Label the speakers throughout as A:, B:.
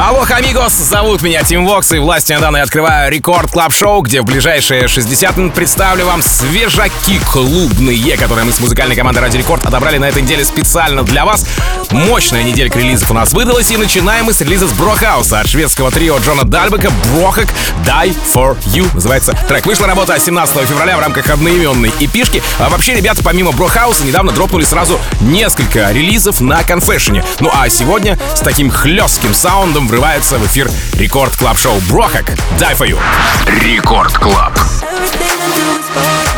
A: Алло, amigos, зовут меня Тим Вокс, и властью данной открываю Record Club Show где в ближайшие 60 минут представлю вам свежаки клубные, которые мы с музыкальной командой Ради Рекорд отобрали на этой неделе специально для вас. Мощная неделька релизов у нас выдалась, и начинаем мы с релиза с Брохауса от шведского трио Джона Дальбека «Brohug Die For You» называется трек. Вышла работа 17 февраля в рамках одноименной эпишки. А вообще, ребята, помимо Брохауса, недавно дропнули сразу несколько релизов на Confession е. Ну а сегодня с таким хлестким саундом врывается в эфир Record Club Show Brohug Die For You.
B: Record Club.
A: очереди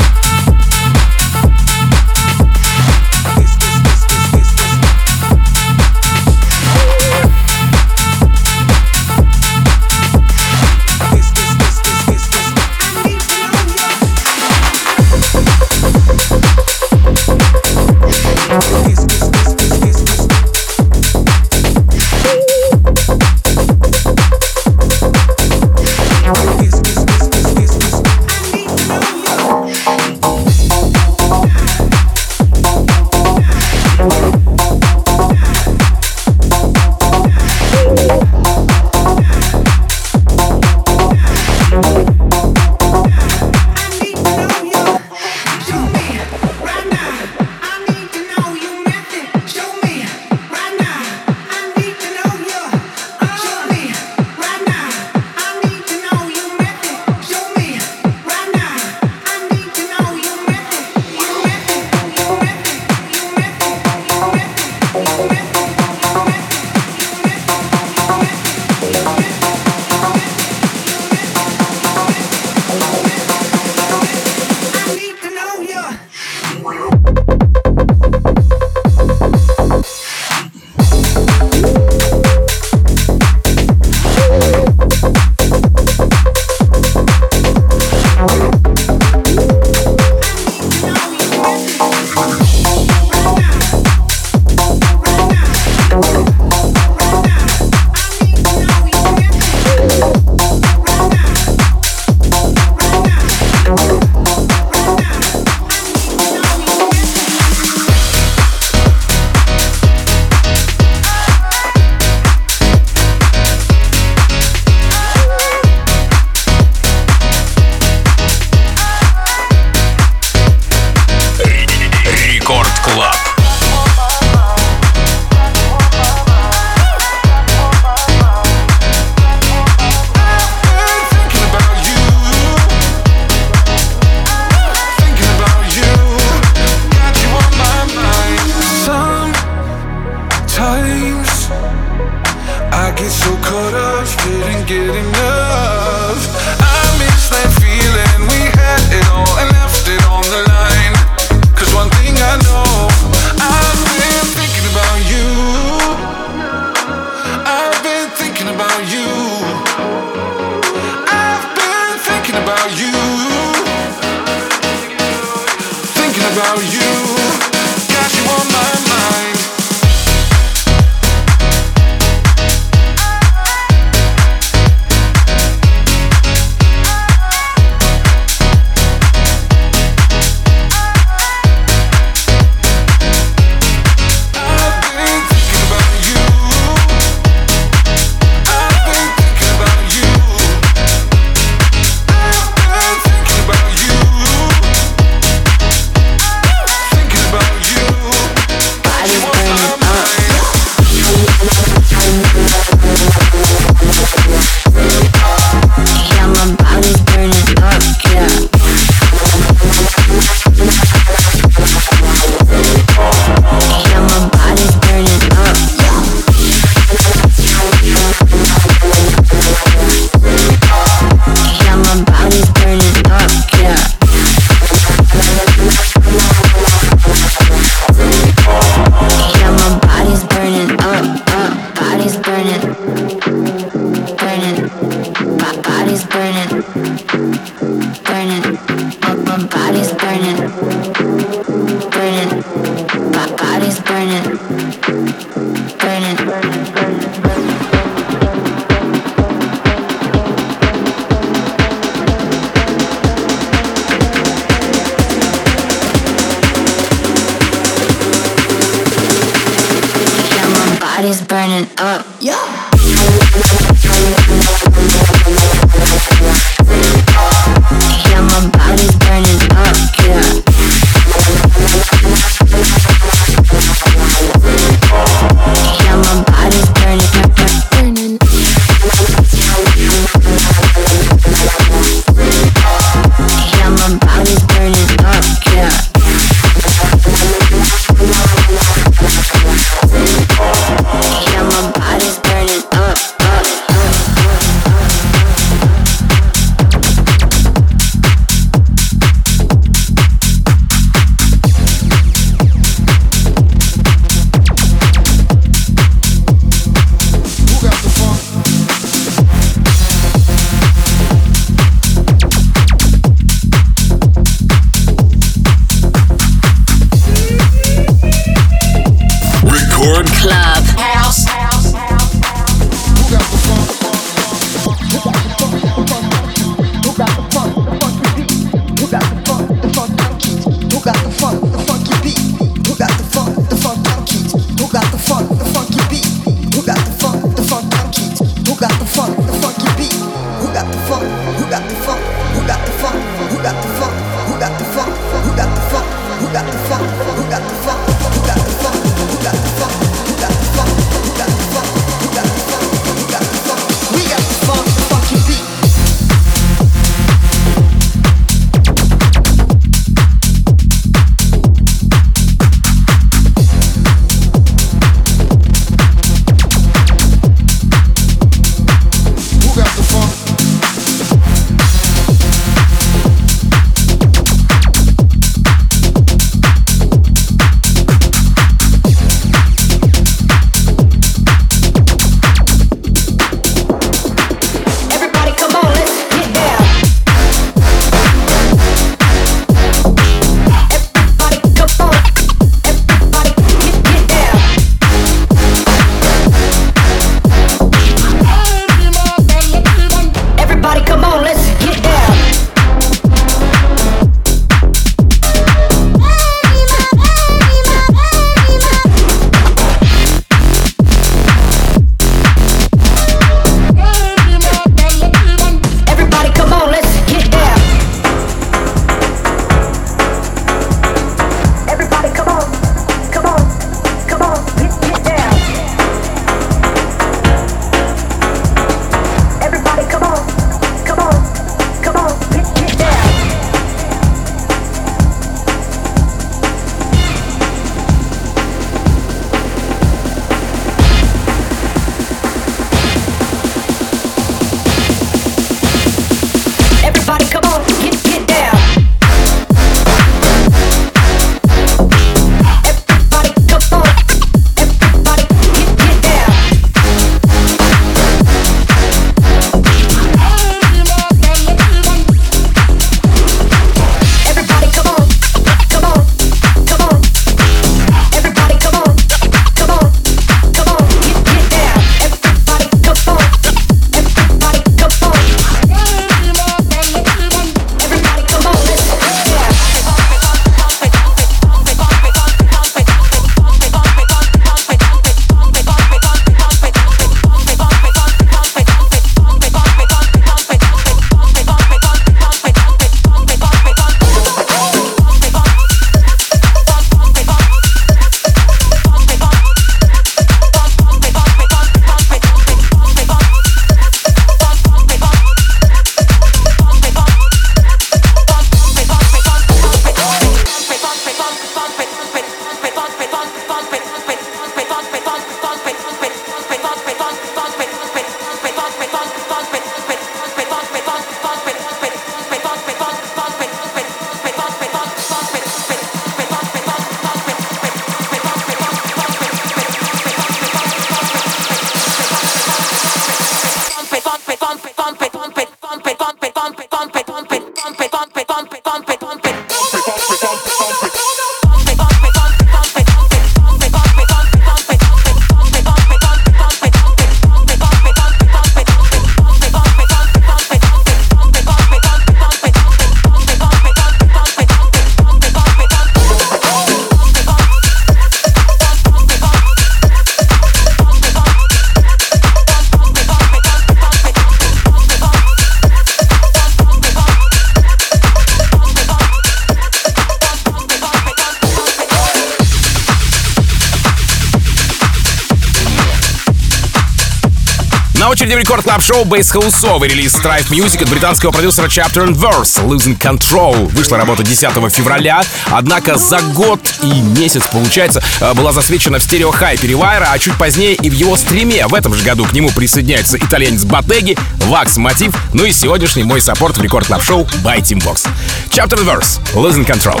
A: В Record Club Show Bass House овый релиз Strife Music от британского продюсера Chapter and Verse Losing Control. Вышла работа 10 февраля, однако за год и месяц, получается, э, была засвечена в Stereohype Rewire а, а чуть позднее и в его стриме. В этом же году к нему присоединяется итальянец Батеги, Wax Motif, ну и сегодняшний мой саппорт в Record Club Show by Team Vox. Chapter and Verse Losing Control.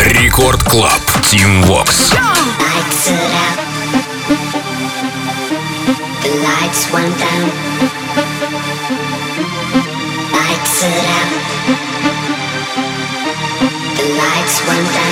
C: Record Club. Team Vox.
D: The lights went down. Lights it out. The lights went down.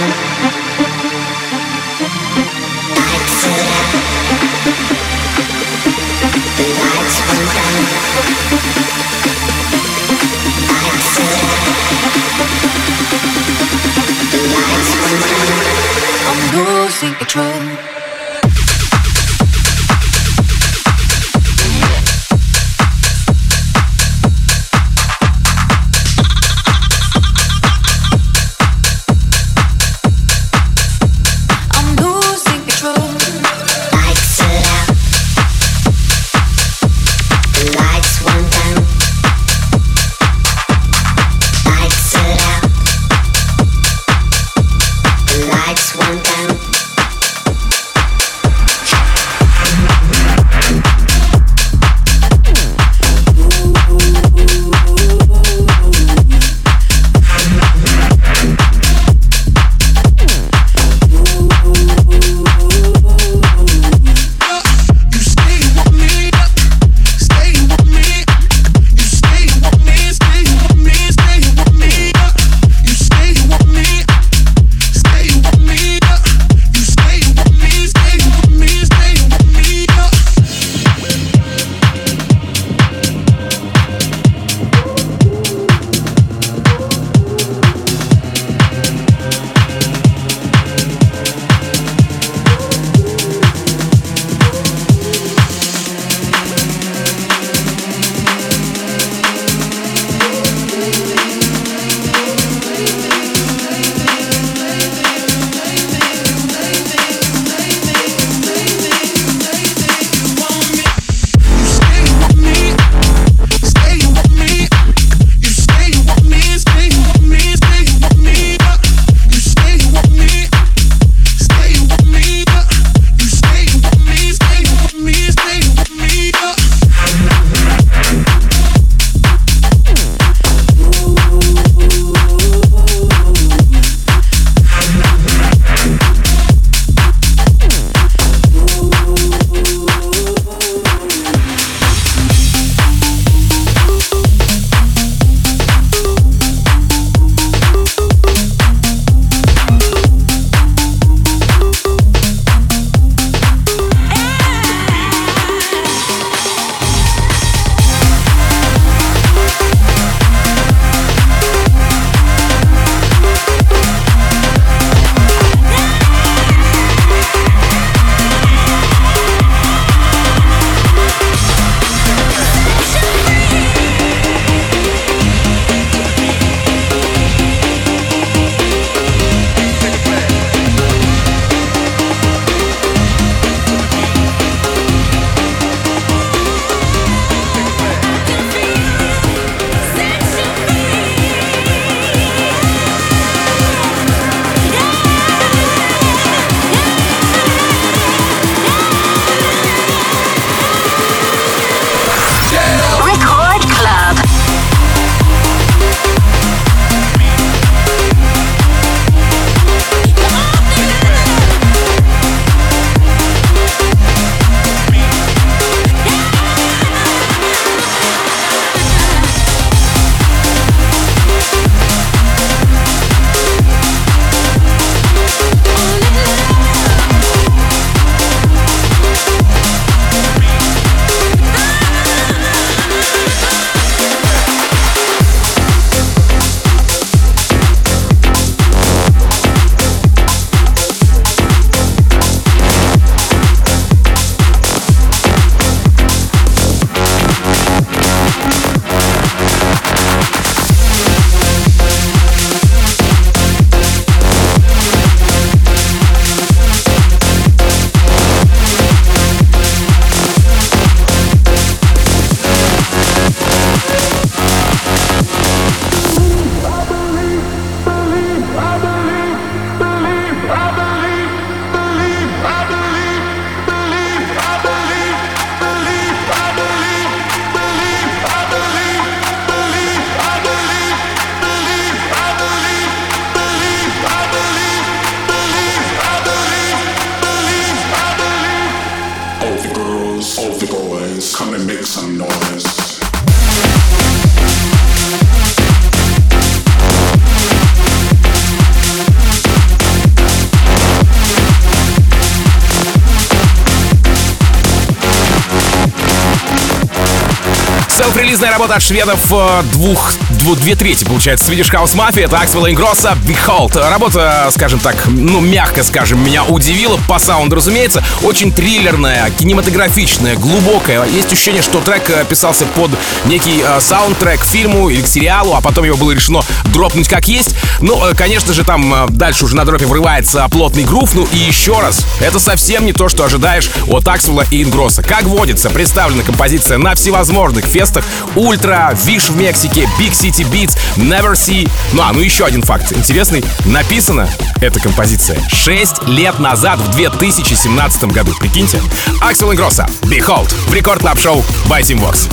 A: Шведов э, двух, двух, две трети, получается, Swedish House Mafia, это Axwell Ингросса, Behold. Работа, скажем так, ну, мягко скажем, меня удивила, по саунду, разумеется, очень триллерная, кинематографичная, глубокая. Есть ощущение, что трек э, писался под некий э, саундтрек фильму или к сериалу, а потом его было решено дропнуть как есть. Ну, э, конечно же, там э, дальше уже на дропе врывается плотный грув, ну и еще раз, это совсем не то, что ожидаешь от Аксвелла и Ингросса. Как водится, представлена композиция на всевозможных фестах Ультра, Виш в Мексике, Big City Beats, Never See. Ну а, ну еще один факт интересный. Написана эта композиция 6 лет назад, в 2017 году. Прикиньте. Аксел Ингросса, Behold, в Рекорд Клаб Шоу by Team Vox.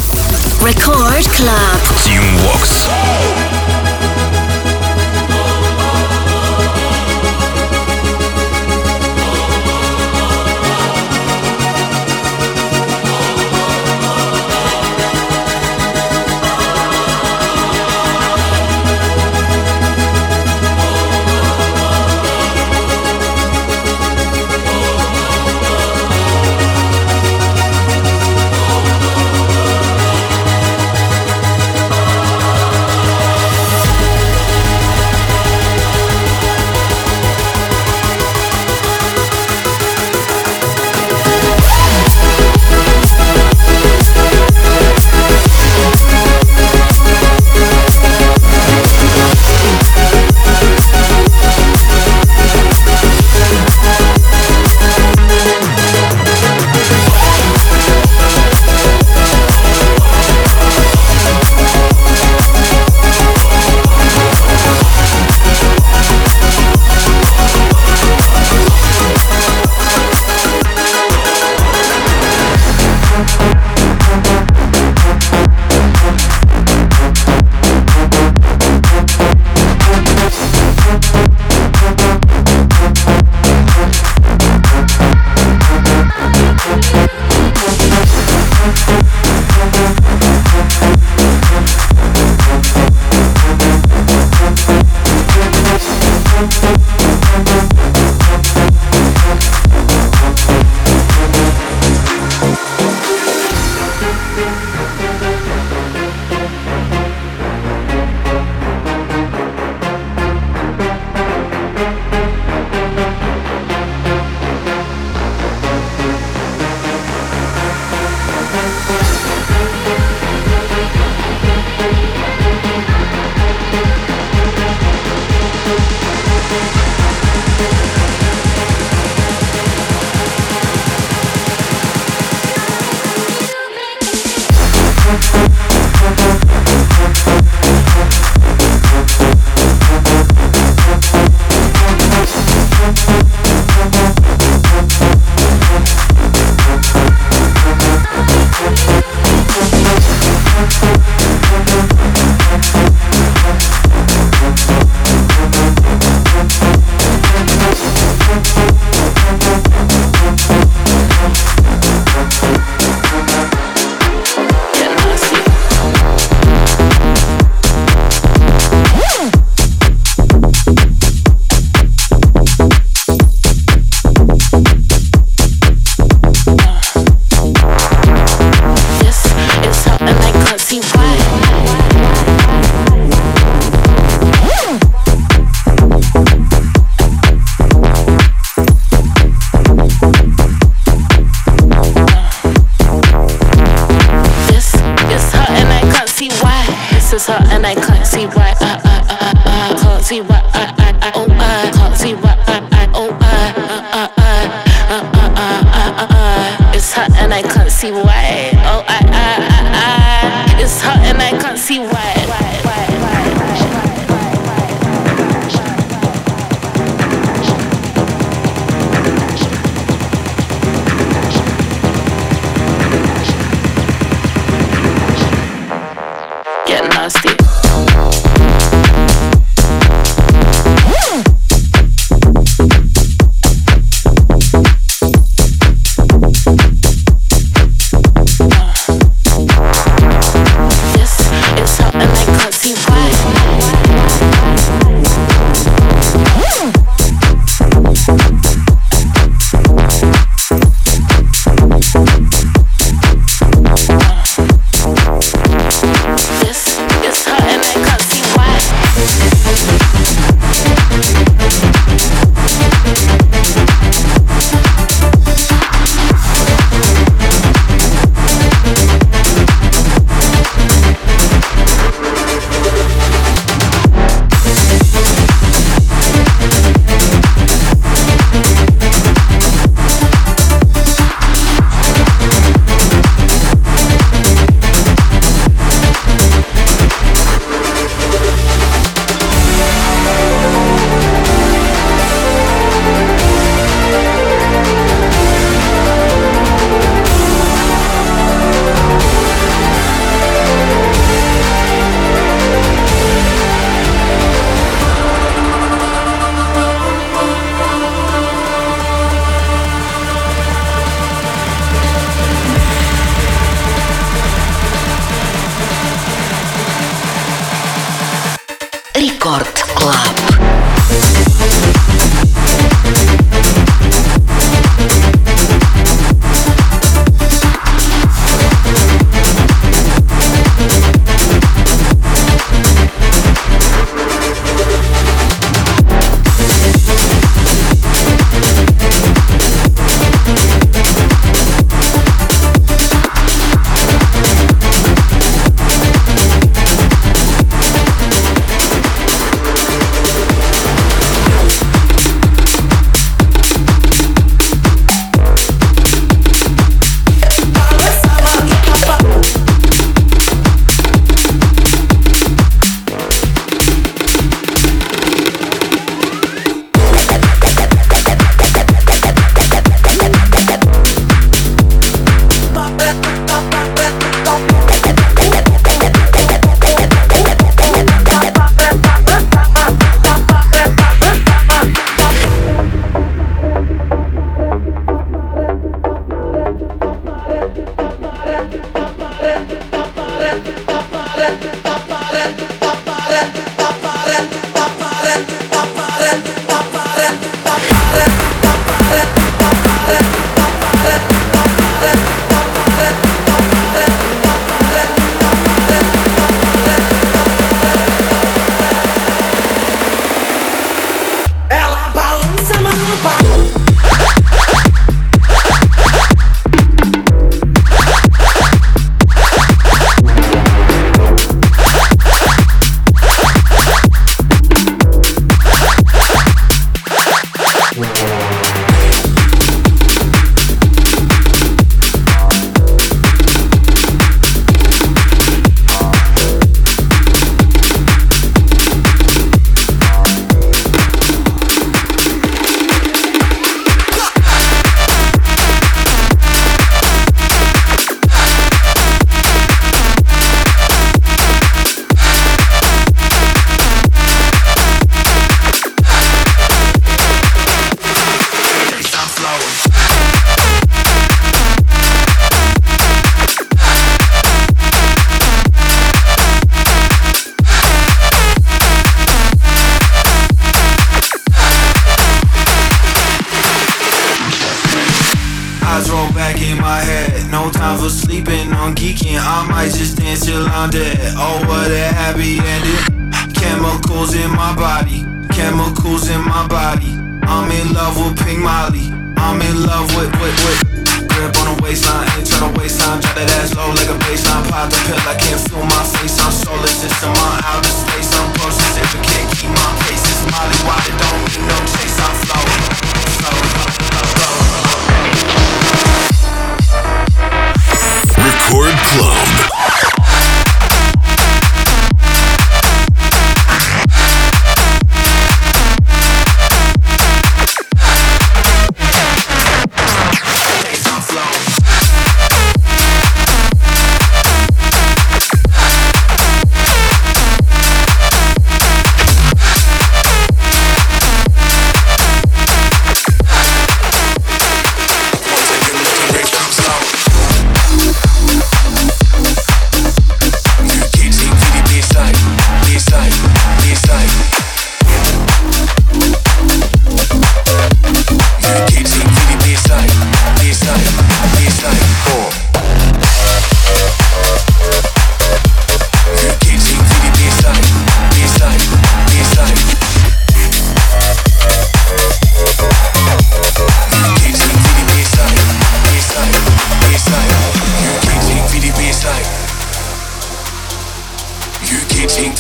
E: Record Club.
C: Team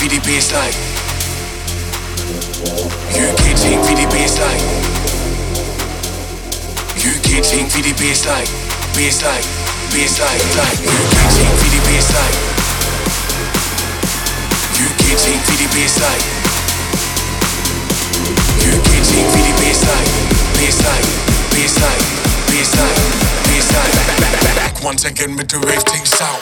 E: the baseline. You can't
F: take for the baseline. You can't
G: take for the baseline. Baseline, baseline, line. You can't take for the baseline. You can't take for the baseline. You can't take for the baseline. Baseline, baseline, baseline, baseline. Back once again with the rave thing sound.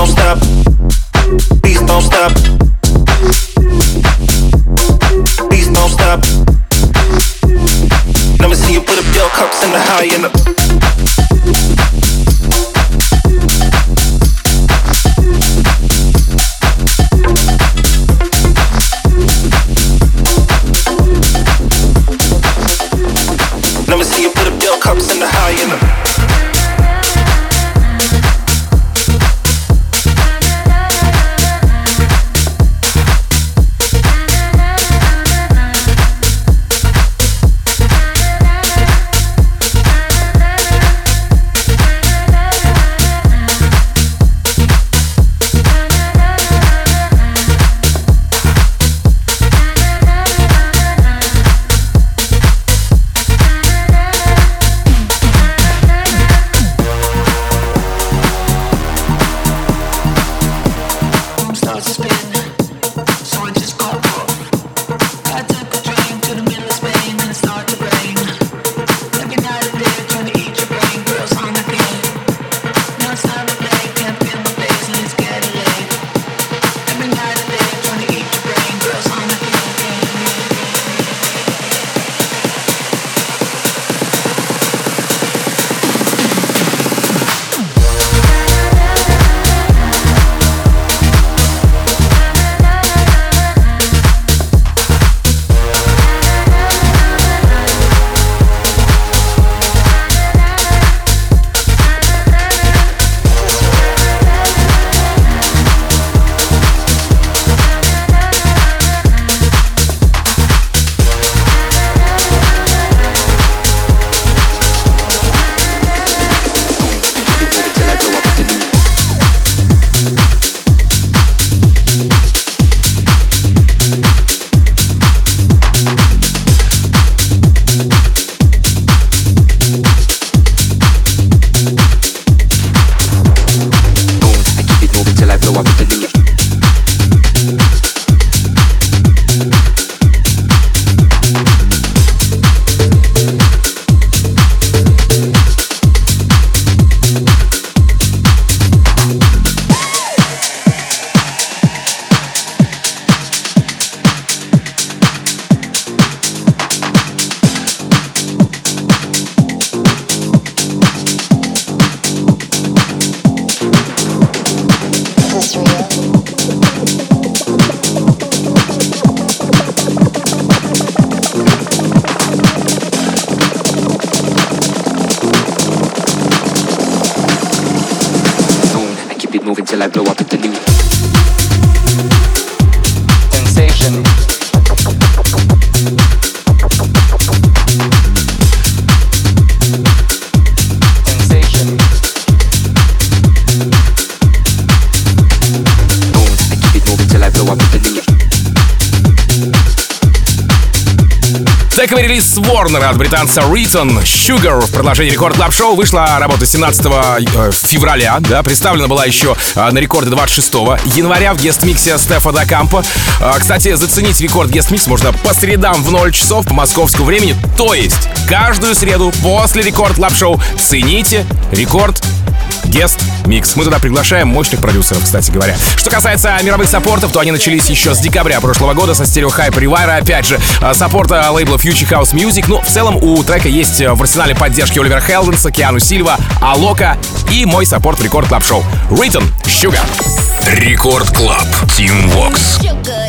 G: don't stop, please don't stop, please don't stop. Let me see you put cups in the high.
A: Warner от британца Riton Sugar в продолжении Record Club Show вышла работа 17 э, февраля, да, представлена была еще э, на рекорде 26 января в guest mix е Стефа Дакампа. Э, Кстати, заценить Record Guest Mix можно по средам в 0 часов по московскому времени, то есть каждую среду после Record Club Show цените Record Guest Mix. Мы туда приглашаем мощных продюсеров, кстати говоря. Что касается мировых саппортов, то они начались еще с декабря прошлого года со Stereohype Rewire. Опять же, э, саппорта лейбла Future House Music. Ну, в целом у трека есть э, в арсенале поддержки Оливера Хелденса, Киану Сильва, Алока и мой саппорт в Рекорд Клаб Шоу. Riton Sugar.
B: Рекорд Клаб. Team Vox.
H: Sugar,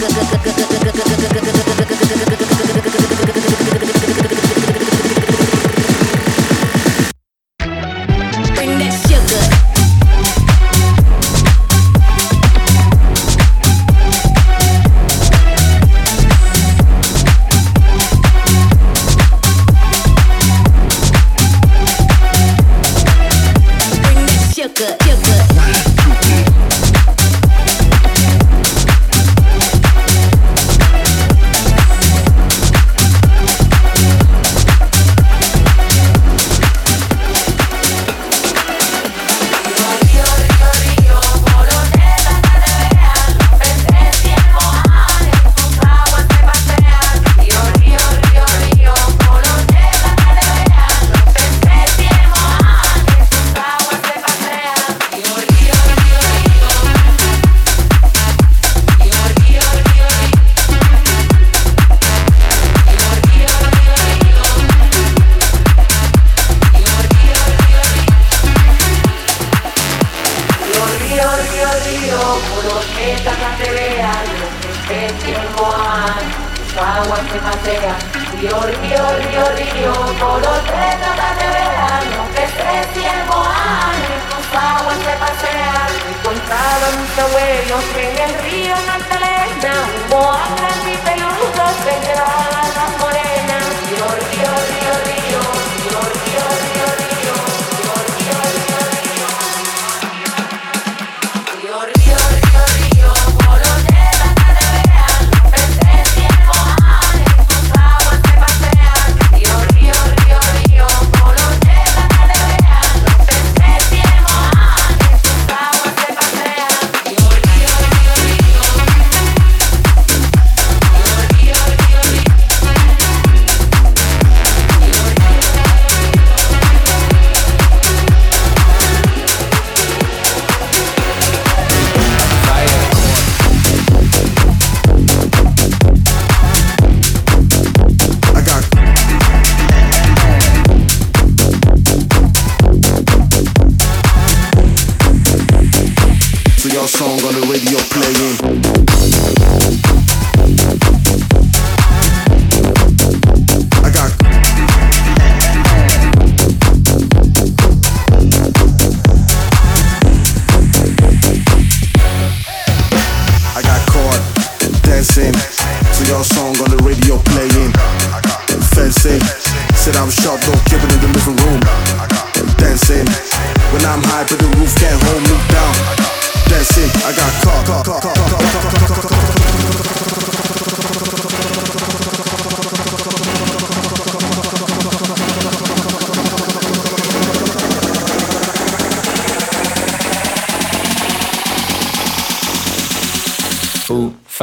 H: 哥哥哥哥哥哥哥哥 río, puros metas las vean, los especios moan, sus
I: aguas se pasean. Río, río, río, río, puros metas las vean, los especios moan, sus aguas se pasean. Encontraron sus abuelos en el río Magdalena, un moan grande y peludo se llevaban las morenas.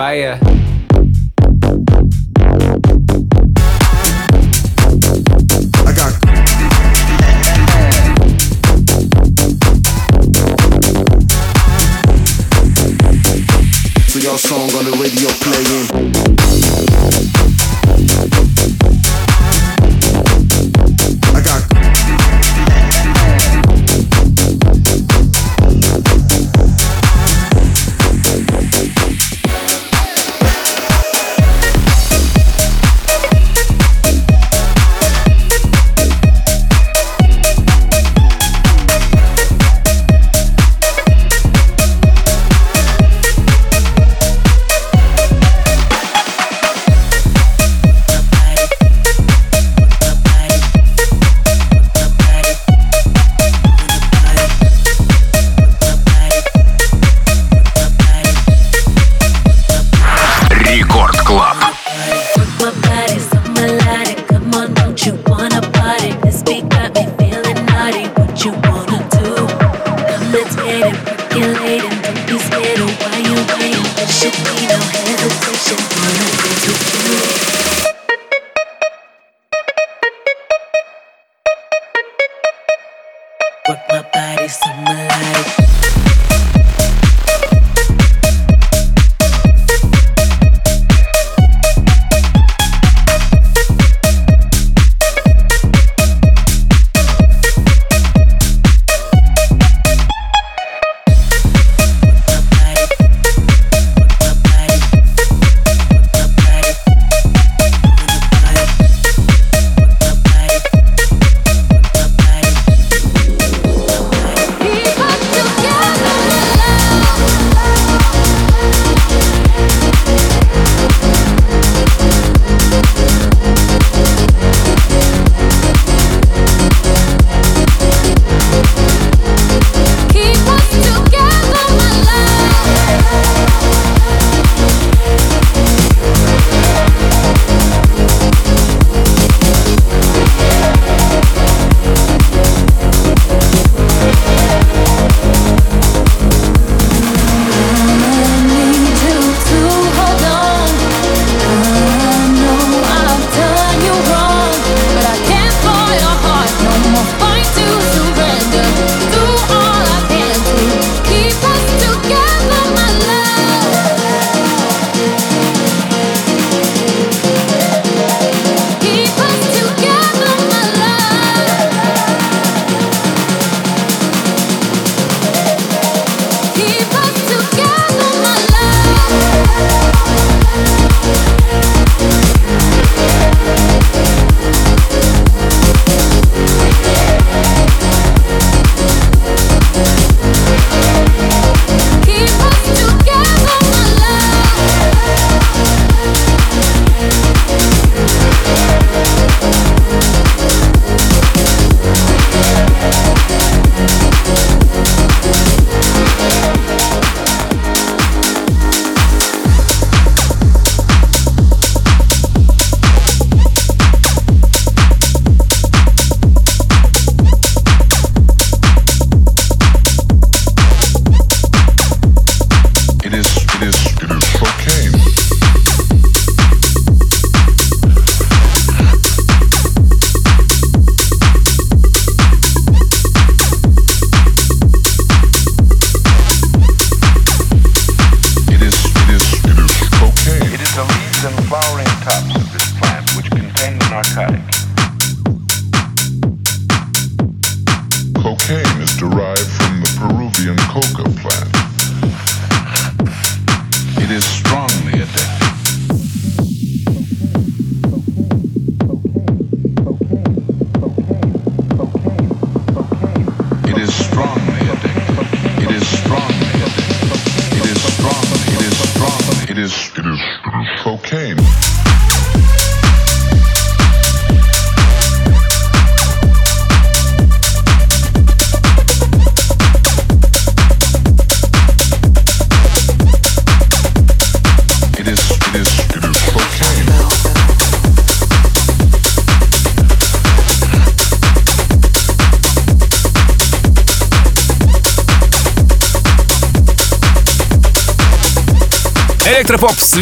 J: fire.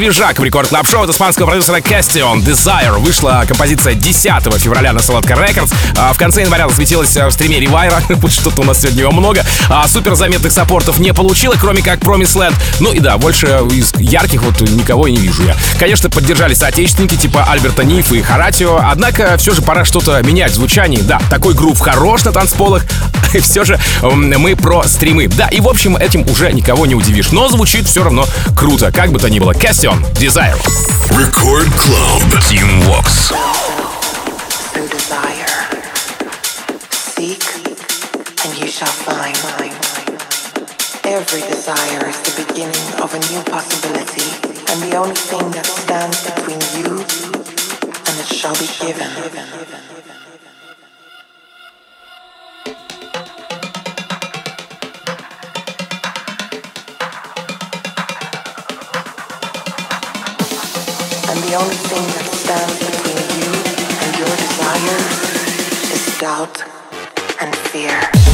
A: Свежак в рекорд клаб шоу от испанского продюсера Castion Desire. Вышла композиция 10 февраля на Солодка Records. А В конце января засветилась а, в стриме Ревайра. Вот что-то у нас сегодня его много. А Супер заметных саппортов не получила, кроме как Promise Land. Ну и да, больше из ярких вот никого и не вижу я. Конечно, поддержали соотечественники типа Альберта Ниф и Харатио. Однако все же пора что-то менять в звучании. Да, такой грув хорош на танцполах. И все же мы про стримы. Да, и в общем этим уже никого не удивишь. Но звучит все равно круто. Как бы то ни было. Cassion Desire.
B: Record Club. Team Vox.
K: through desire. Seek, and you shall find. Every desire is the beginning of a new possibility, and the only thing that stands between you and it shall be given. The only thing that stands between you and your desires is doubt and fear.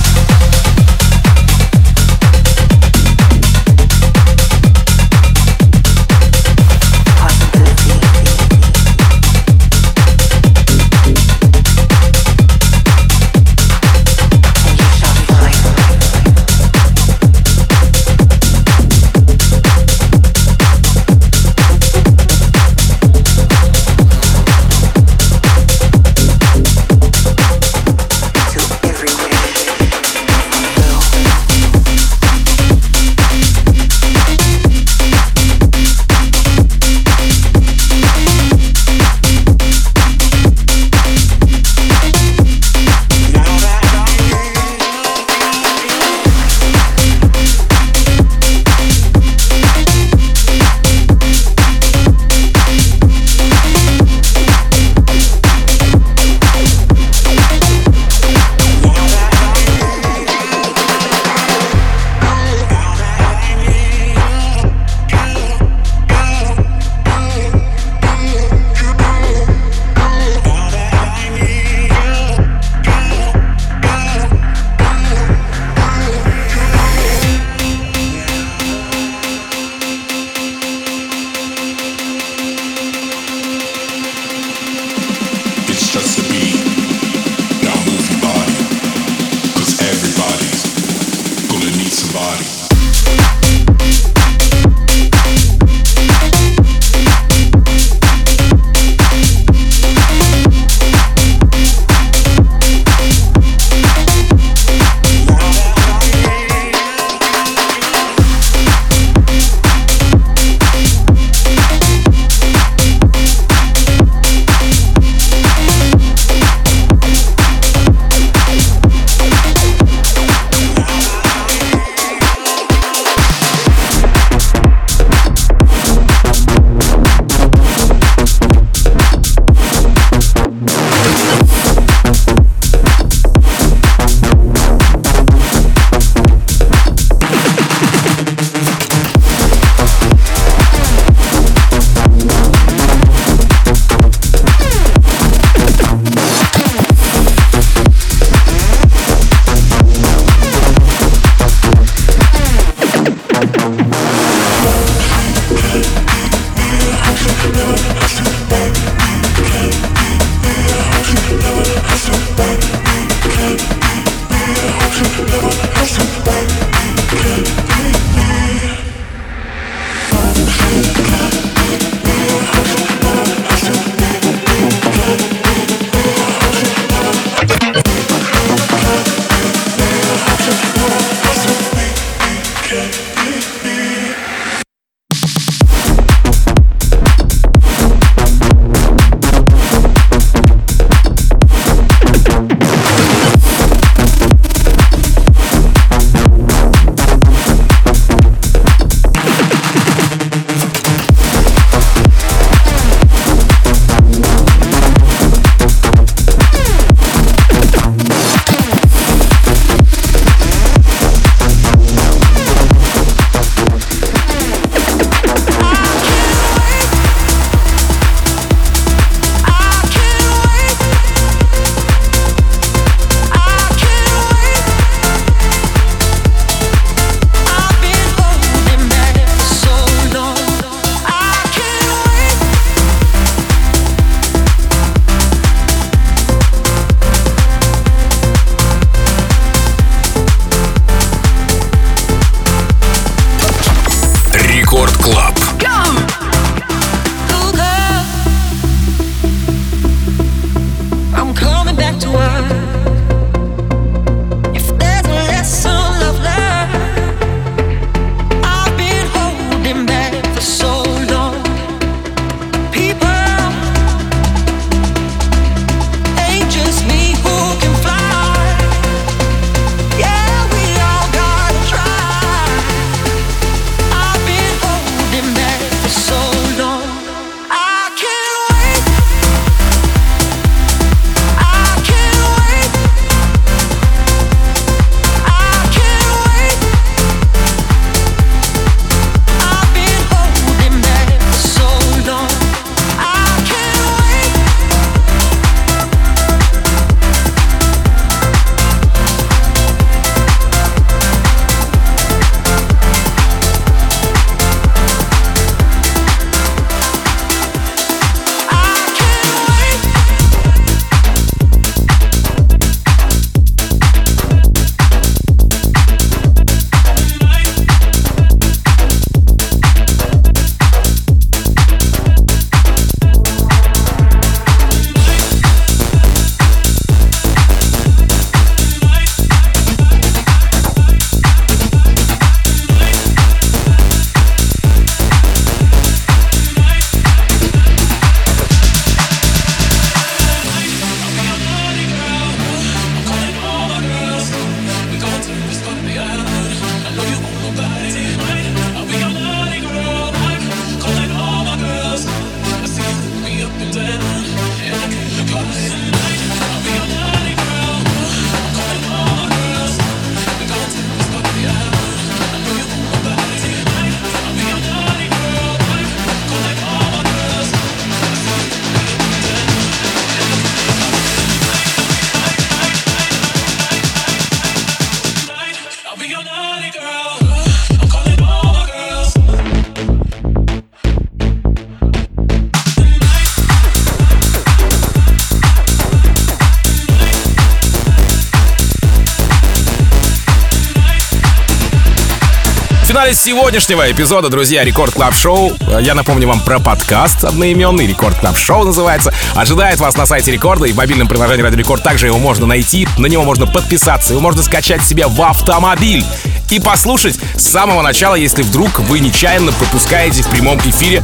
A: Финале сегодняшнего эпизода, друзья, Record Club Show. Я напомню вам про подкаст одноименный, Record Club Show называется. Ожидает вас на сайте Рекорда и в мобильном приложении Радио Рекорд. Также его можно найти, на него можно подписаться, его можно скачать себе в автомобиль и послушать с самого начала, если вдруг вы нечаянно пропускаете в прямом эфире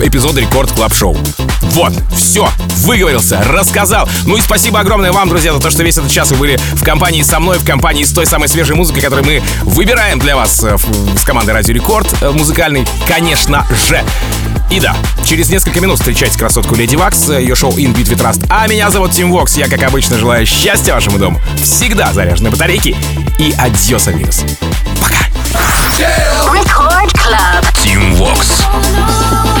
A: эпизода Record Club Show. Вот, все, выговорился, рассказал. Ну и спасибо огромное вам, друзья, за то, что весь этот час вы были в компании со мной, в компании с той самой свежей музыкой, которую мы выбираем для вас э, с командой Радио Рекорд э, музыкальный, конечно же. И да, через несколько минут встречайте красотку Lady Waks, э, ее шоу In Beat We Trust. А меня зовут Тим Вокс, я, как обычно, желаю счастья вашему дому, всегда заряженной батарейки и adiós,
E: amigos. Club.
B: Team Vox.